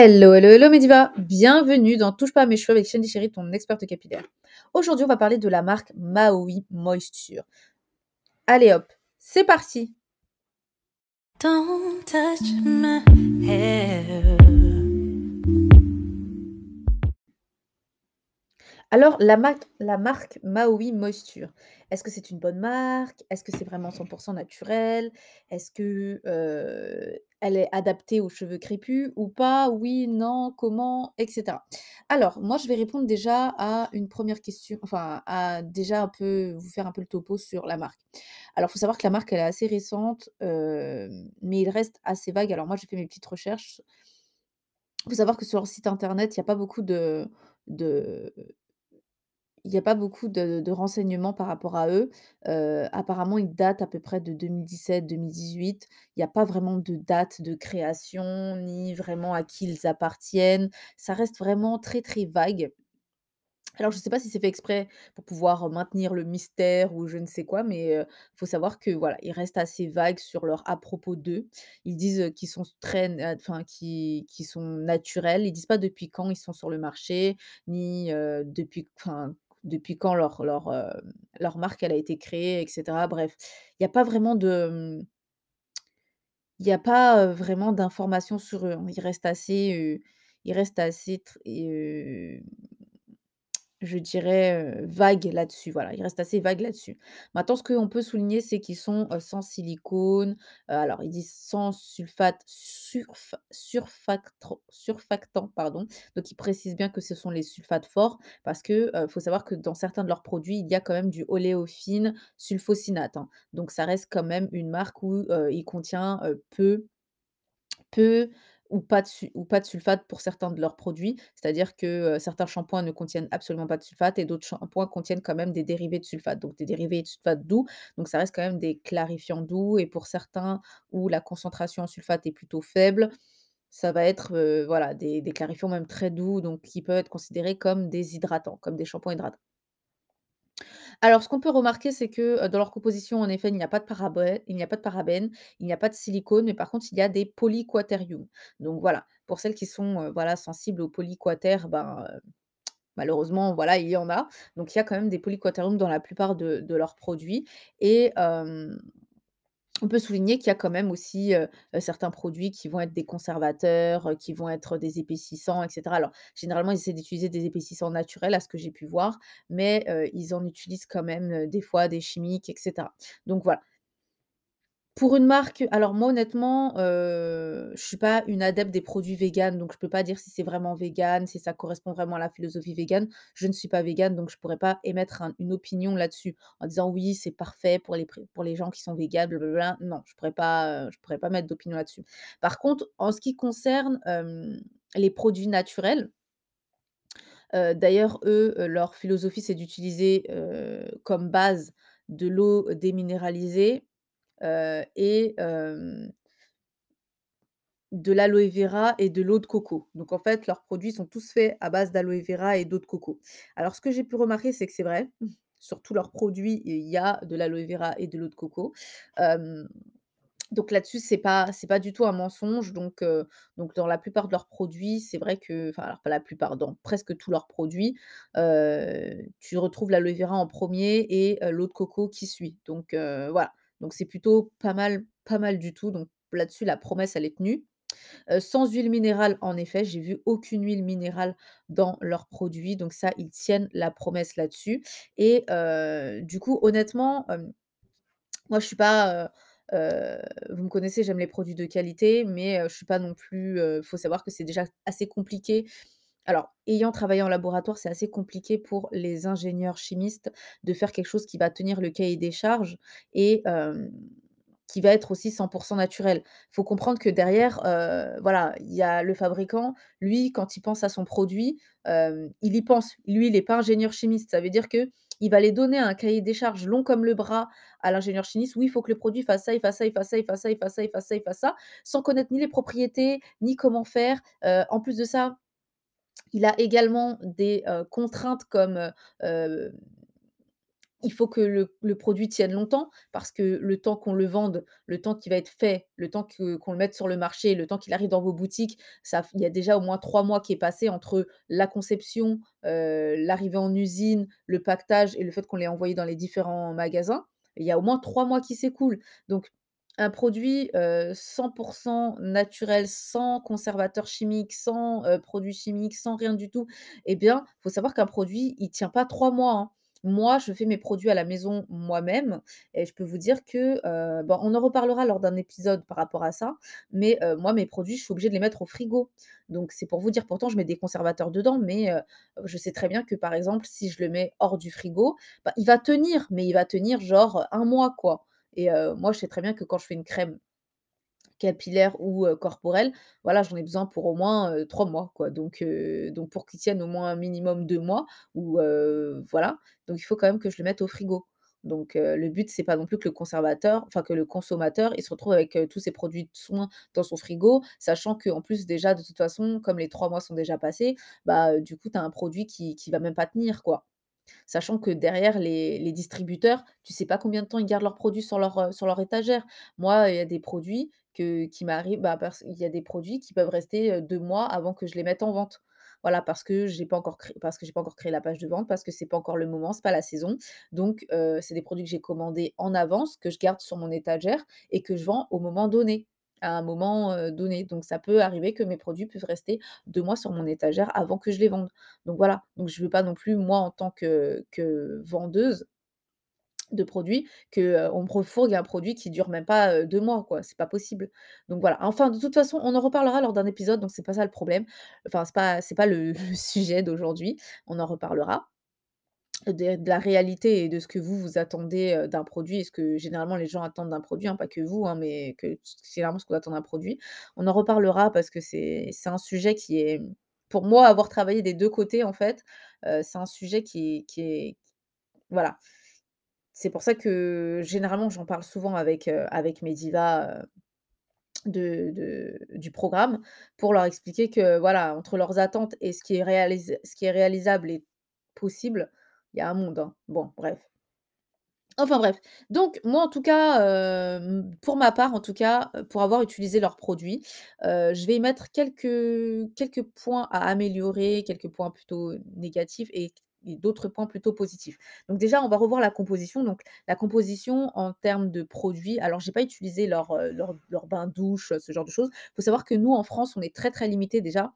Hello, hello, hello Mediva, bienvenue dans Touche pas à mes cheveux avec Shandy Chéri, ton experte capillaire. Aujourd'hui, on va parler de la marque Maui Moisture. Allez hop, c'est parti Don't touch my hair. Alors, la, marque Maui Moisture, est-ce que c'est une bonne marque? Est-ce que c'est vraiment 100% naturel? Est-ce que, elle est adaptée aux cheveux crépus ou pas? Oui, non, comment? Etc. Alors, moi, je vais répondre déjà à une première question, enfin, à déjà un peu vous faire un peu le topo sur la marque. Alors, il faut savoir que la marque, elle est assez récente, mais il reste assez vague. Alors moi, j'ai fait mes petites recherches. Il faut savoir que sur leur site internet, il n'y a pas beaucoup de il n'y a pas beaucoup de renseignements par rapport à eux. Heu, apparemment, ils datent à peu près de 2017-2018. Il n'y a pas vraiment de date de création, ni vraiment à qui ils appartiennent. Ça reste vraiment très, très vague. Alors, je ne sais pas si c'est fait exprès pour pouvoir maintenir le mystère ou je ne sais quoi, mais il faut savoir que, voilà, ils restent assez vagues sur leur à propos d'eux. Ils disent, qu'ils sont très enfin, qui sont naturels. Ils disent pas depuis quand ils sont sur le marché, ni, depuis enfin depuis quand leur leur, leur marque elle a été créée et cetera. Bref, il y a pas vraiment de, mmh, il y a pas, vraiment d'informations sur eux, hein. Ils restent assez, ils restent assez je dirais, vague là-dessus, voilà, il reste assez vague là-dessus. Maintenant, ce qu'on peut souligner, c'est qu'ils sont, sans silicone, alors ils disent sans sulfate surfactant, pardon, donc ils précisent bien que ce sont les sulfates forts parce que, faut savoir que dans certains de leurs produits, il y a quand même du oléophine sulfosinate, hein, donc ça reste quand même une marque où, il contient, peu peu ou pas de ou pas de sulfate pour certains de leurs produits. C'est-à-dire que, certains shampoings ne contiennent absolument pas de sulfate et d'autres shampoings contiennent quand même des dérivés de sulfate, donc des dérivés de sulfate doux, donc ça reste quand même des clarifiants doux et pour certains où la concentration en sulfate est plutôt faible, ça va être, voilà, des des clarifiants même très doux, donc qui peuvent être considérés comme des hydratants, comme des shampoings hydratants. Alors, ce qu'on peut remarquer, c'est que, dans leur composition, en effet, il n'y a pas de parabè il n'y a pas de parabènes, il n'y a pas de silicone, mais par contre, il y a des polyquaterium. Donc voilà, pour celles qui sont, voilà, sensibles aux polyquaters, ben, heu, malheureusement, voilà, il y en a. Donc il y a quand même des polyquaterium dans la plupart de de leurs produits et on peut souligner qu'il y a quand même aussi, certains produits qui vont être des conservateurs, qui vont être des épaississants et cetera. Alors, généralement, ils essaient d'utiliser des épaississants naturels à ce que j'ai pu voir, mais ils en utilisent quand même, des fois des chimiques et cetera. Donc voilà, pour une marque alors moi honnêtement, heu, je suis pas une adepte des produits véganes, donc je peux pas dire si c'est vraiment vegan, si ça correspond vraiment à la philosophie végane. Je ne suis pas végane, donc je pourrais pas émettre un une opinion là-dessus, en disant: «Oui, c'est parfait pour les gens qui sont véganes, blablabla». Non, je pourrais pas, heu, je pourrais pas mettre d'opinion là-dessus. Par contre, en ce qui concerne, les produits naturels, heu, d'ailleurs eux, heu, leur philosophie, c'est d'utiliser, comme base de l'eau déminéralisée et hem de l'aloe vera et de l'eau de coco. Donc en fait, leurs produits sont tous faits à base d'aloe vera et d'eau de coco. Alors ce que j'ai pu remarquer, c'est que c'est vrai, sur tous leurs produits, il y a de l'aloe vera et de l'eau de coco. Donc là-dessus, c'est pas pas du tout un mensonge. Donc donc dans la plupart de leurs produits, c'est vrai que enfin alors pas la plupart, dans presque tous leurs produits, tu retrouves l'aloe vera en premier et l'eau de coco qui suit. Donc voilà. Donc c'est plutôt pas mal pas mal du tout. Donc là-dessus, la promesse, elle est tenue. Sans huile minérale, en effet, j'ai vu aucune huile minérale dans leurs produits, donc ça, ils tiennent la promesse là-dessus et du coup, honnêtement, moi, je suis pas, vous me connaissez, j'aime les produits de qualité, mais je suis pas non plus, Il faut savoir que c'est déjà assez compliqué. Alors, ayant travaillé en laboratoire, c'est assez compliqué pour les ingénieurs chimistes de faire quelque chose qui va tenir le cahier des charges et qui va être aussi 100% naturel. Il Faut comprendre que derrière, voilà, il y a le fabricant, lui, quand il pense à son produit, il y pense. Lui, il est pas ingénieur chimiste. Ça veut dire que il va aller donner un cahier des charges long comme le bras à l'ingénieur chimiste. Oui, il faut que le produit fasse ça, il fasse ça, il fasse ça, il fasse ça, il fasse ça, il fasse ça, sans connaître ni les propriétés, ni comment faire. En plus de ça, il a également des, contraintes comme, il faut que le produit tienne longtemps parce que le temps qu'on le vende, le temps qu'il va être fait, le temps qu'on le mette sur le marché, le temps qu'il arrive dans vos boutiques, ça il y a déjà au moins 3 mois qui est passé entre la conception, l'arrivée en usine, le paquetage et le fait qu'on l'ait envoyé dans les différents magasins. Il y a au moins 3 mois qui s'écoulent. Donc un produit, heu, 100% naturel, sans conservateur chimique, sans, produits chimiques, sans rien du tout, eh bien, faut savoir qu'un produit, il tient pas 3 mois, hein. Moi, je fais mes produits à la maison moi-même et je peux vous dire que, on en reparlera lors d'un épisode par rapport à ça, mais moi, mes produits, je suis obligée de les mettre au frigo. Donc c'est pour vous dire, pourtant je mets des conservateurs dedans, mais je sais très bien que, par exemple, si je le mets hors du frigo, bah, il va tenir, mais il va tenir genre, un mois, quoi et moi, je sais très bien que quand je fais une crème capillaire ou corporelle, voilà, j'en ai besoin pour au moins, 3 mois, quoi. Donc pour qu'il tienne au moins un minimum 2 mois ou voilà, donc il faut quand même que je le mette au frigo. Donc le but, c'est pas non plus que le conservateur enfin que le consommateur, il se retrouve avec, tous ses produits de soins dans son frigo, sachant qu'en plus déjà de toute façon, comme les 3 mois sont déjà passés, bah, du coup, tu as un produit qui qui va même pas tenir, quoi. Sachant que derrière les distributeurs, tu sais pas combien de temps ils gardent leurs produits sur leur, leur étagère. Moi, il y a des produits qui m'arrivent bah, il y a des produits qui peuvent rester, heu, 2 mois avant que je les mette en vente. Voilà, parce que j'ai pas encore pas encore créé la page de vente, parce que c'est pas encore le moment, c'est pas la saison. Donc c'est des produits que j'ai commandés en avance, que je garde sur mon étagère et que je vends au moment donné, à un moment, donné. Donc ça peut arriver que mes produits puissent rester 2 mois sur mon étagère avant que je les vende. Donc voilà, donc je veux pas non plus, moi, en tant que vendeuse de produits, que, heu, on me refourgue un produit qui dure même pas, heu, 2 mois, quoi. C'est pas possible. Donc voilà, enfin, de toute façon, on en reparlera lors d'un épisode, donc c'est pas ça le problème. Enfin, c'est pas pas le sujet d'aujourd'hui. On en reparlera de la réalité et de ce que vous, vous attendez, heu, d'un produit et ce que généralement les gens attendent d'un produit, hein, pas que vous, hein, mais que c'est vraiment ce qu'on attend d'un produit. On en reparlera parce que c'est un sujet qui est, pour moi, avoir travaillé des 2 côtés, en fait, heu, c'est un sujet qui qui est voilà. C'est pour ça que généralement j'en parle souvent avec, heu, avec mes divas, de de du programme pour leur expliquer que voilà, entre leurs attentes et ce qui est ce qui est réalisable et possible, il y a un monde, hein. Bon, bref. Enfin bref, donc moi en tout cas, hem, pour ma part en tout cas, heu, pour avoir utilisé leurs produits, heu, je vais y mettre quelques points à améliorer, quelques points plutôt négatifs et d'autres points plutôt positifs. Donc déjà, on va revoir la composition. Donc la composition en termes de produits, alors j'ai pas utilisé leur, leur leur bain douche, ce genre de choses. Il Faut savoir que nous en France, on est très, très limité déjà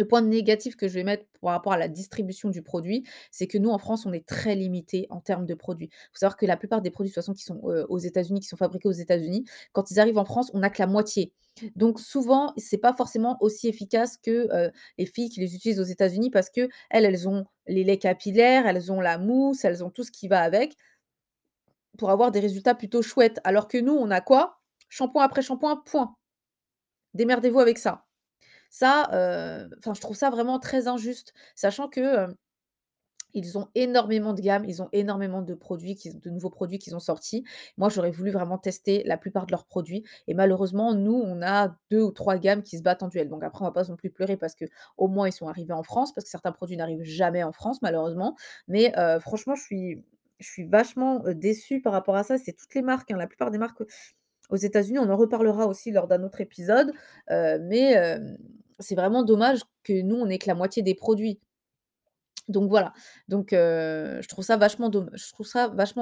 le point négatif que je vais mettre par rapport à la distribution du produit, c'est que nous, en France, on est très limité en termes de produits. Il faut savoir que la plupart des produits, de toute façon, qui sont, heu, aux États-Unis, qui sont fabriqués aux États-Unis, quand ils arrivent en France, on n'a que la moitié. Donc souvent, c'est pas forcément aussi efficace que, heu, les filles qui les utilisent aux États-Unis parce qu'elles, elles ont les laits capillaires, elles ont la mousse, elles ont tout ce qui va avec pour avoir des résultats plutôt chouettes. Alors que nous, on a quoi? Shampoing après shampoing, point. Démerdez-vous avec ça. Ça, enfin, je trouve ça vraiment très injuste, sachant que, hem, ils ont énormément de gammes, ils ont énormément de produits de nouveaux produits qu'ils ont sortis. Moi, j'aurais voulu vraiment tester la plupart de leurs produits et malheureusement, nous, on a 2 ou 3 gammes qui se battent en duel. Donc après, on va pas non plus pleurer parce que au moins ils sont arrivés en France, parce que certains produits n'arrivent jamais en France malheureusement. Mais heu, franchement, je suis je suis vachement, déçue par rapport à ça. C'est toutes les marques, hein, la plupart des marques aux États-Unis, on en reparlera aussi lors d'un autre épisode, mais c'est vraiment dommage que nous, on ait que la moitié des produits. Donc voilà, donc heu, je trouve ça vachement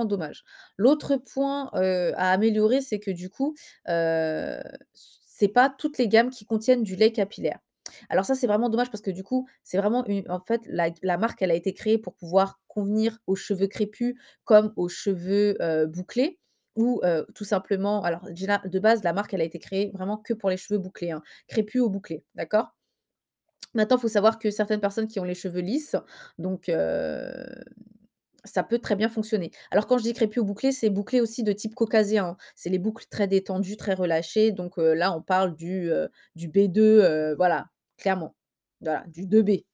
dommage. L'autre point, heu, à améliorer, c'est que du coup, heu, c'est pas toutes les gammes qui contiennent du lait capillaire. Alors ça, c'est vraiment dommage parce que du coup, c'est vraiment en fait, la la marque, elle a été créée pour pouvoir convenir aux cheveux crépus comme aux cheveux, heu, bouclés ou tout simplement alors déjà, de base, la marque, elle a été créée vraiment que pour les cheveux bouclés, hein, crépus ou bouclés, d'accord? Maintenant, il faut savoir que certaines personnes qui ont les cheveux lisses, donc ça peut très bien fonctionner. Alors quand je dis crépus ou bouclés, c'est bouclé aussi de type caucasien, hein. C'est les boucles très détendues, très relâchées, donc là, on parle du, du B2, heu, voilà, clairement. Voilà, du 2B,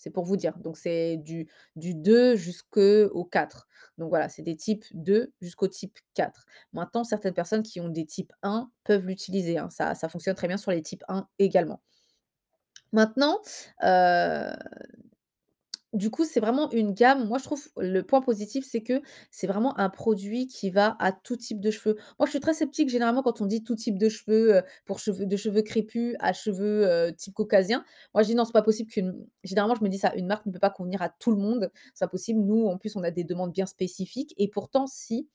c'est pour vous dire. Donc c'est du du 2 jusqu'au 4. Donc voilà, c'est des types 2 jusqu'au type 4. Maintenant, certaines personnes qui ont des types 1 peuvent l'utiliser, hein. Ça ça fonctionne très bien sur les types 1 également. Maintenant, heu, Du coup, c'est vraiment une gamme moi je trouve le point positif, c'est que c'est vraiment un produit qui va à tout type de cheveux. Moi, je suis très sceptique généralement quand on dit tout type de cheveux, heu, pour cheveux de cheveux crépus à cheveux, heu, type caucasien. Moi, je dis: «Non, c'est pas possible qu'une» généralement, je me dis ça: «Une marque ne peut pas convenir à tout le monde, c'est pas possible». Nous, en plus, on a des demandes bien spécifiques et pourtant si,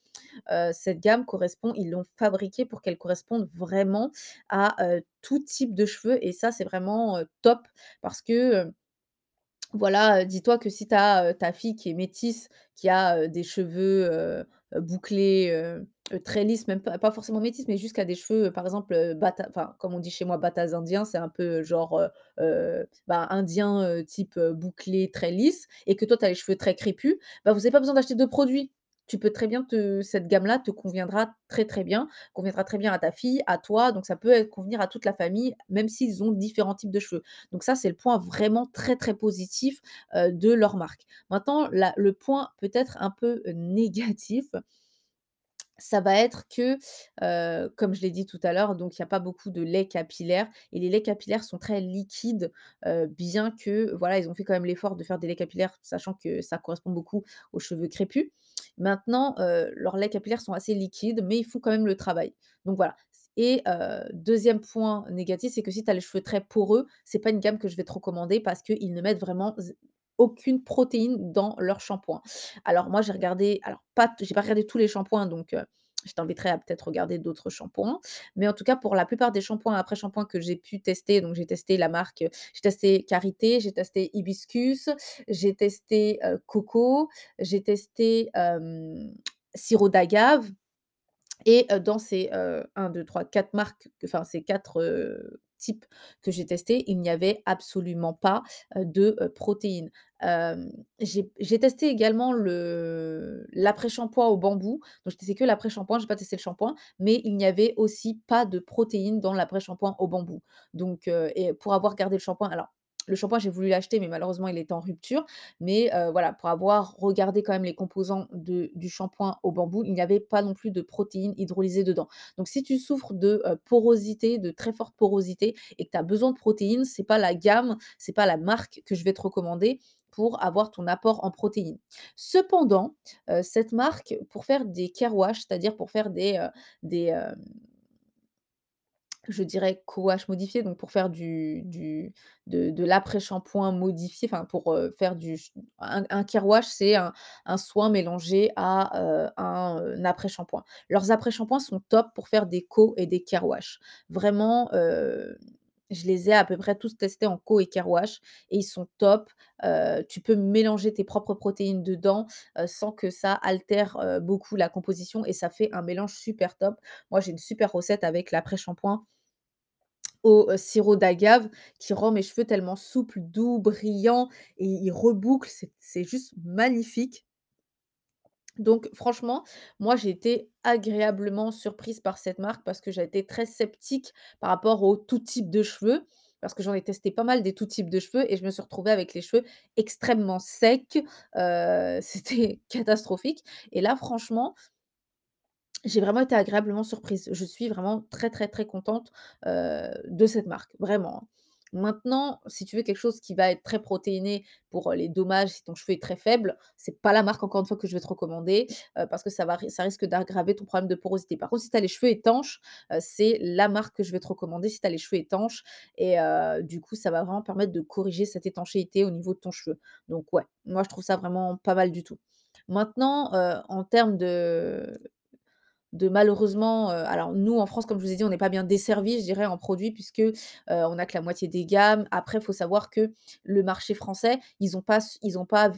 heu, cette gamme correspond ils l'ont fabriquée pour qu'elle corresponde vraiment à, tout type de cheveux et ça, c'est vraiment, top parce que, voilà, dis-toi que si tu ta fille qui est métisse, qui a, des cheveux, bouclés, très lisses, même pas forcément métisse, mais juste qui a des cheveux, par exemple, comme on dit chez moi, batas indiens, c'est un peu genre, bah, indien, type, bouclé, très lisse et que toi, tu as les cheveux très crépus, bah, vous avez pas besoin d'acheter 2 produits. Tu peux très bien te cette gamme-là te conviendra très, très bien, conviendra très bien à ta fille, à toi, donc ça peut convenir à toute la famille, même s'ils ont différents types de cheveux. Donc ça, c'est le point vraiment très, très positif, de leur marque. Maintenant le point peut-être un peu, négatif ça va être que, comme je l'ai dit tout à l'heure, donc il y a pas beaucoup de lait capillaire et les laits capillaires sont très liquides, bien que, voilà, ils ont fait quand même l'effort de faire des laits capillaires, sachant que ça correspond beaucoup aux cheveux crépus. Maintenant, heu, leurs laits capillaires sont assez liquides, mais ils font quand même le travail. Donc voilà et heu, 2e point négatif, c'est que si tu as les cheveux très poreux, c'est pas une gamme que je vais te recommander parce qu'ils ne mettent vraiment aucune protéine dans leur shampoing. Alors moi, j'ai regardé alors pas j'ai pas regardé tous les shampoings donc heu, je t'inviterai à peut-être regarder d'autres shampoings. Mais en tout cas, pour la plupart des shampoings après shampoing que j'ai pu tester, donc j'ai testé la marque, j'ai testé Karité, j'ai testé Hibiscus, j'ai testé, heu, Coco, j'ai testé, Sirop d'Agave et heu, dans ces, heu, 1-2-3-4 marques, enfin ces 4, heu, que j'ai testés, il n'y avait absolument pas, de, protéines. J'ai testé également le l'après-shampoing au bambou, donc j'ai testé que l'après-shampoing, j'ai pas testé le shampoing, mais il n'y avait aussi pas de protéines dans l'après-shampoing au bambou. Donc et pour avoir gardé le shampoing alors le shampoing, j'ai voulu l'acheter, mais malheureusement, il était en rupture. Mais heu, voilà, pour avoir regardé quand même les composants du shampoing au bambou, il n'y avait pas non plus de protéines hydrolysées dedans. Donc si tu souffres de, heu, porosité, de très forte porosité et que tu as besoin de protéines, c'est pas la gamme, c'est pas la marque que je vais te recommander pour avoir ton apport en protéines. Cependant, heu, cette marque, pour faire des care wash, c'est-à-dire pour faire des, je dirais co-wash modifié, donc pour faire du de l'après-shampoing modifié, enfin pour, faire du un un wash, c'est un soin mélangé à, un, après-shampoing. Leurs après-shampoings sont top pour faire des co et des care wash. Vraiment, je les ai à peu près tous testés en co et care wash et ils sont top. Tu peux mélanger tes propres protéines dedans, sans que ça altère, beaucoup la composition et ça fait un mélange super top. Moi, j'ai une super recette avec l'après-shampoing au, heu, sirop d'agave qui rend mes cheveux tellement souples, doux, brillants et ils rebouclent, c'est juste magnifique. Donc franchement, moi j'ai été agréablement surprise par cette marque parce que j'ai été très sceptique par rapport au tout type de cheveux, parce que j'en ai testé pas mal des tout types de cheveux et je me suis retrouvée avec les cheveux extrêmement secs, heu, c'était catastrophique et là franchement j'ai vraiment été agréablement surprise. Je suis vraiment très, très, très contente, de cette marque, vraiment, hein. Maintenant, si tu veux quelque chose qui va être très protéiné pour, les dommages, si ton cheveu est très faible, c'est pas la marque encore une fois que je vais te recommander, parce que ça va ça risque d'aggraver ton problème de porosité. Par contre, si tu as les cheveux étanches, c'est la marque que je vais te recommander si tu as les cheveux étanches et du coup, ça va vraiment permettre de corriger cette étanchéité au niveau de ton cheveu. Donc ouais, moi je trouve ça vraiment pas mal du tout. Maintenant, en termes de malheureusement, heu, alors nous en France, comme je vous ai dit, on n'est pas bien desservis, je dirais, en produits puisque, heu, on a que la moitié des gammes. Après, il faut savoir que le marché français, ils ont pas ils pas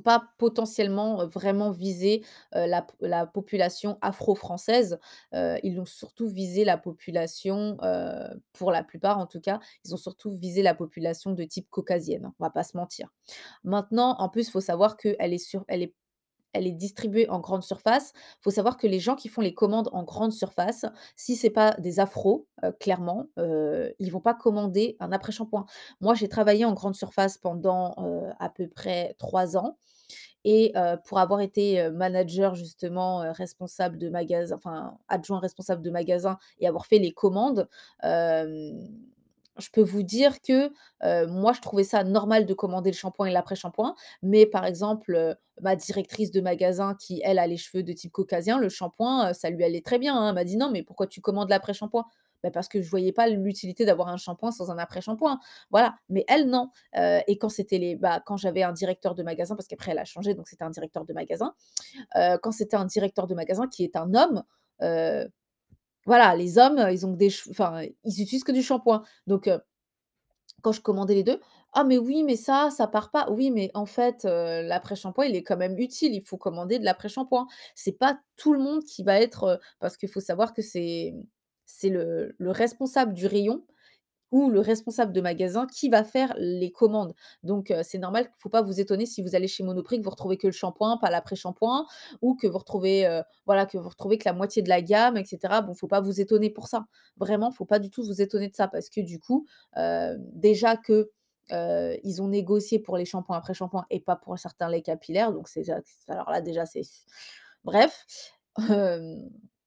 pas, potentiellement, heu, vraiment visé, la population afro-française. Ils ont surtout visé la population, pour la plupart en tout cas, ils ont surtout visé la population de type caucasienne, hein, on va pas se mentir. Maintenant, en plus, il faut savoir qu'elle est sur elle est elle est distribuée en grande surface. Il Faut savoir que les gens qui font les commandes en grande surface, si c'est pas des afros, heu, clairement, heu, ils vont pas commander un après-shampoing. Moi, j'ai travaillé en grande surface pendant, heu, à peu près 3 ans et heu, pour avoir été, manager justement, responsable de magasin enfin adjoint responsable de magasin et avoir fait les commandes, je peux vous dire que, moi, je trouvais ça normal de commander le shampoing et l'après-shampoing, mais par exemple, ma directrice de magasin qui, elle, a les cheveux de type caucasien, le shampoing, ça lui allait très bien, hein. Elle m'a dit: «Non, mais pourquoi tu commandes l'après-shampoing?» bah, parce que je voyais pas l'utilité d'avoir un shampoing sans un après-shampoing. Voilà, mais elle, non, et quand c'était les bah, quand j'avais un directeur de magasin, parce qu'après elle a changé, donc c'était un directeur de magasin, quand c'était un directeur de magasin qui est un homme, voilà, les hommes, ils ont des enfin, ils utilisent que du shampoing, donc heu quand je commandais les 2: «Ah mais oui, mais ça, ça part pas». Oui, mais en fait, heu, l'après-shampoing, il est quand même utile, il faut commander de l'après-shampoing. C'est pas tout le monde qui va être, parce qu'il faut savoir que c'est, le responsable du rayon ou le responsable de magasin qui va faire les commandes. Donc c'est normal, faut pas vous étonner si vous allez chez Monoprix que vous retrouvez que le shampoing, pas l'après-shampoing ou que vous retrouvez, voilà, que vous retrouvez que la moitié de la gamme et cetera. Bon, faut pas vous étonner pour ça. Vraiment, faut pas du tout vous étonner de ça parce que du coup, déjà que, ils ont négocié pour les shampoings après-shampoing et pas pour certains laits capillaires, donc c'est alors là déjà c'est bref,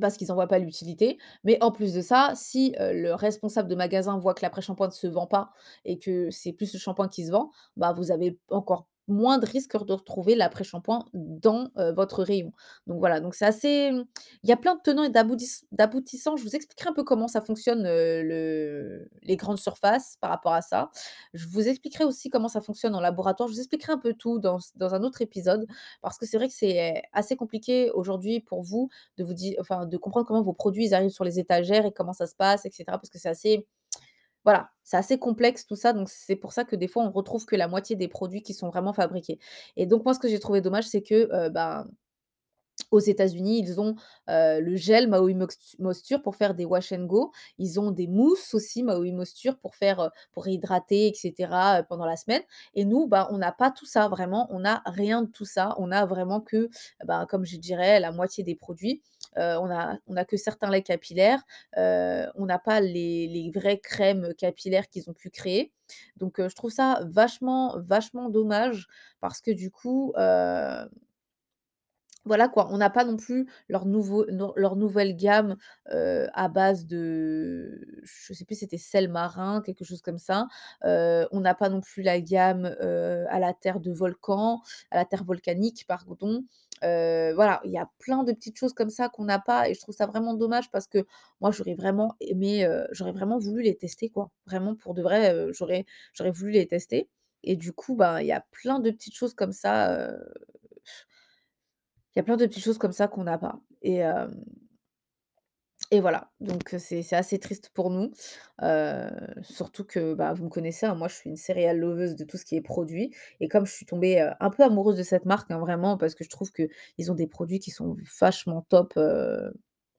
parce qu'ils en voient pas l'utilité. Mais en plus de ça, si, le responsable de magasin voit que l'après-shampoing ne se vend pas et que c'est plus le shampoing qui se vend, bah, vous avez encore moins de risques de retrouver l'après-shampoing dans, votre rayon. Donc voilà, donc c'est assez, mmh, il y a plein de tenants et d'aboutis d'aboutissants. Je vous expliquerai un peu comment ça fonctionne, les grandes surfaces par rapport à ça. Je vous expliquerai aussi comment ça fonctionne en laboratoire. Je vous expliquerai un peu tout dans dans un autre épisode parce que c'est vrai que c'est assez compliqué aujourd'hui pour vous de vous dire, enfin, de comprendre comment vos produits, arrivent sur les étagères et comment ça se passe et cetera. Parce que c'est assez voilà, c'est assez complexe tout ça, donc c'est pour ça que des fois on retrouve que la moitié des produits qui sont vraiment fabriqués. Et donc moi ce que j'ai trouvé dommage, c'est que, heu, ben aux États-Unis, ils ont, heu, le gel Maui Moisture pour faire des wash and go. Ils ont des mousses aussi Maui Moisture pour faire, heu, pour hydrater et cetera, heu, pendant la semaine et nous, bah, on n'a pas tout ça vraiment, on n'a rien de tout ça. On a vraiment que, bah, comme je dirais, la moitié des produits. Heu, on a on a que certains laits capillaires, heu, on n'a pas les les vraies crèmes capillaires qu'ils ont pu créer. Donc heu, je trouve ça vachement, vachement dommage parce que du coup, voilà quoi, on n'a pas non plus leur nouveau no leur nouvelle gamme, à base de je sais plus c'était sel marin, quelque chose comme ça. On n'a pas non plus la gamme, à la terre de volcan à la terre volcanique pardon. Voilà, il y a plein de petites choses comme ça qu'on n'a pas et je trouve ça vraiment dommage parce que moi j'aurais vraiment aimé, j'aurais vraiment voulu les tester quoi. Vraiment pour de vrai, j'aurais j'aurais voulu les tester et du coup, ben, il y a plein de petites choses comme ça, y a plein de petites choses comme ça qu'on n'a pas et et voilà, donc c'est assez triste pour nous, surtout que, bah, vous me connaissez, hein, moi je suis une céréale loveuse de tout ce qui est produit et comme je suis tombée, un peu amoureuse de cette marque, hein, vraiment parce que je trouve qu'ils ont des produits qui sont vachement top,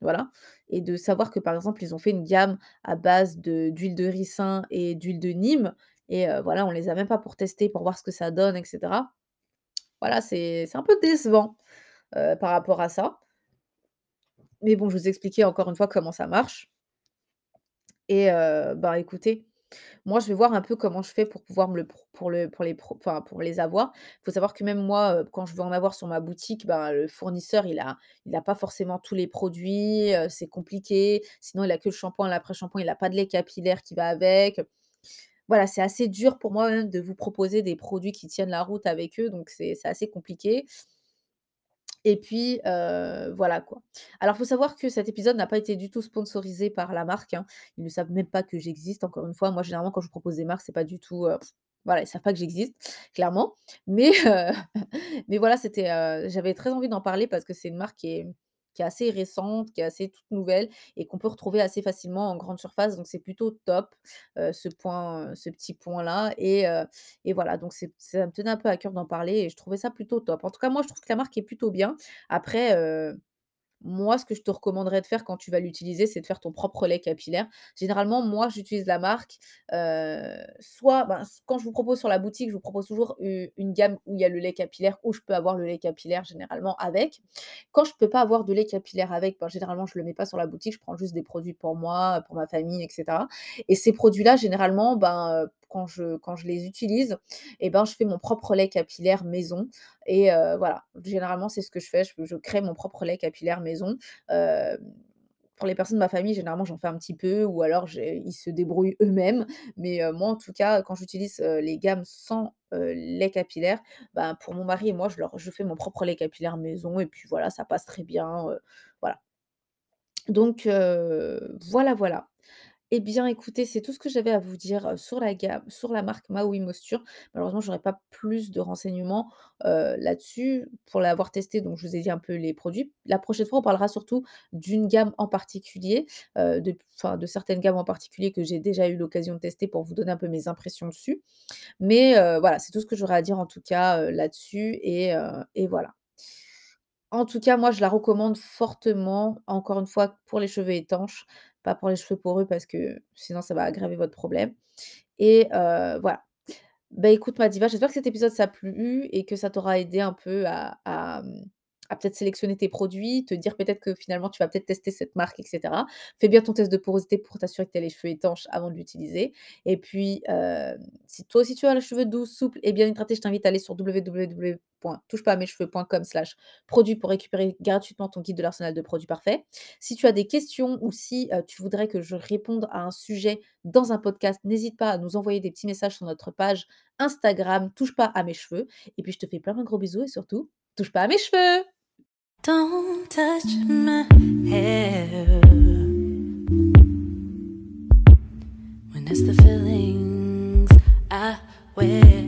voilà et de savoir que, par exemple, ils ont fait une gamme à base d'huile de ricin et d'huile de Nîmes et voilà, on les a même pas pour tester, pour voir ce que ça donne et cetera. Voilà, c'est un peu décevant heu, par rapport à ça. Mais bon, je vous expliquais encore une fois comment ça marche et heu, ben, écoutez, moi, je vais voir un peu comment je fais pour pouvoir me le pour le pour les pour les avoir. Il faut savoir que même moi, heu, quand je veux en avoir sur ma boutique, ben, le fournisseur, il a il a pas forcément tous les produits, c'est compliqué. Sinon, il a que le shampoing, l'après-shampoing, il a pas de lait capillaire qui va avec. Voilà, c'est assez dur pour moi de vous proposer des produits qui tiennent la route avec eux, donc c'est assez compliqué. Et puis, voilà quoi. Alors faut savoir que cet épisode n'a pas été du tout sponsorisé par la marque, hein. Ils ne savent même pas que j'existe encore une fois. Moi généralement quand je vous propose des marques, c'est pas du tout, voilà, ils savent pas que j'existe, clairement. Mais, mais voilà, c'était, j'avais très envie d'en parler parce que c'est une marque qui est qui est assez récente, qui est assez toute nouvelle et qu'on peut retrouver assez facilement en grande surface, donc c'est plutôt top, ce point, ce petit point-là et heu et voilà, donc ça me tenait un peu à cœur d'en parler et je trouvais ça plutôt top. En tout cas, moi, je trouve que la marque est plutôt bien. Après, moi, ce que je te recommanderais de faire quand tu vas l'utiliser, c'est de faire ton propre lait capillaire. Généralement, moi, j'utilise la marque, heu, soit ben, quand je vous propose sur la boutique, je vous propose toujours une gamme où il y a le lait capillaire, où je peux avoir le lait capillaire généralement avec. Quand je peux pas avoir de lait capillaire avec, ben, généralement, je le mets pas sur la boutique, je prends juste des produits pour moi, pour ma famille et cetera et ces produits-là, généralement, ben, quand je quand je les utilise et ben, je fais mon propre lait capillaire maison et heu, voilà, généralement, c'est ce que je fais. Je crée mon propre lait capillaire maison, hem, pour les personnes de ma famille, généralement, j'en fais un petit peu ou alors ils se débrouillent eux-mêmes. Mais, heu, moi, en tout cas, quand j'utilise, les gammes sans, lait capillaire, ben, pour mon mari et moi, je leur je fais mon propre lait capillaire maison et puis voilà, ça passe très bien, voilà. Donc, voilà, voilà. Eh bien, écoutez, c'est tout ce que j'avais à vous dire, sur la gamme sur la marque Maui Moisture. Malheureusement, j'aurais pas plus de renseignements, là-dessus pour l'avoir testé, donc je vous ai dit un peu les produits. La prochaine fois, on parlera surtout d'une gamme en particulier, de certaines gammes en particulier que j'ai déjà eu l'occasion de tester pour vous donner un peu mes impressions dessus. Mais, voilà, c'est tout ce que j'aurais à dire en tout cas, là-dessus et voilà. En tout cas, moi, je la recommande fortement, encore une fois, pour les cheveux étanches, pas pour les cheveux poreux parce que sinon ça va aggraver votre problème et voilà. Bah, écoute ma diva, j'espère que cet épisode t'a plu et que ça t'aura aidé un peu à à, mmh, à peut-être sélectionner tes produits, te dire peut-être que finalement tu vas peut-être tester cette marque et cetera. Fais bien ton test de porosité pour t'assurer que tu as les cheveux étanches avant de l'utiliser et puis, hem, si toi aussi tu as les cheveux doux, souples et bien hydratés, je t'invite à aller sur www.touchepasamescheveux.com/produits pour récupérer gratuitement ton guide de l'arsenal de produits parfaits. Si tu as des questions ou si, heu, tu voudrais que je réponde à un sujet dans un podcast, n'hésite pas à nous envoyer des petits messages sur notre page Instagram touche pas à mes cheveux et puis je te fais plein de gros bisous et surtout, touche pas à mes cheveux! Don't touch my hair when it's the feelings I wear.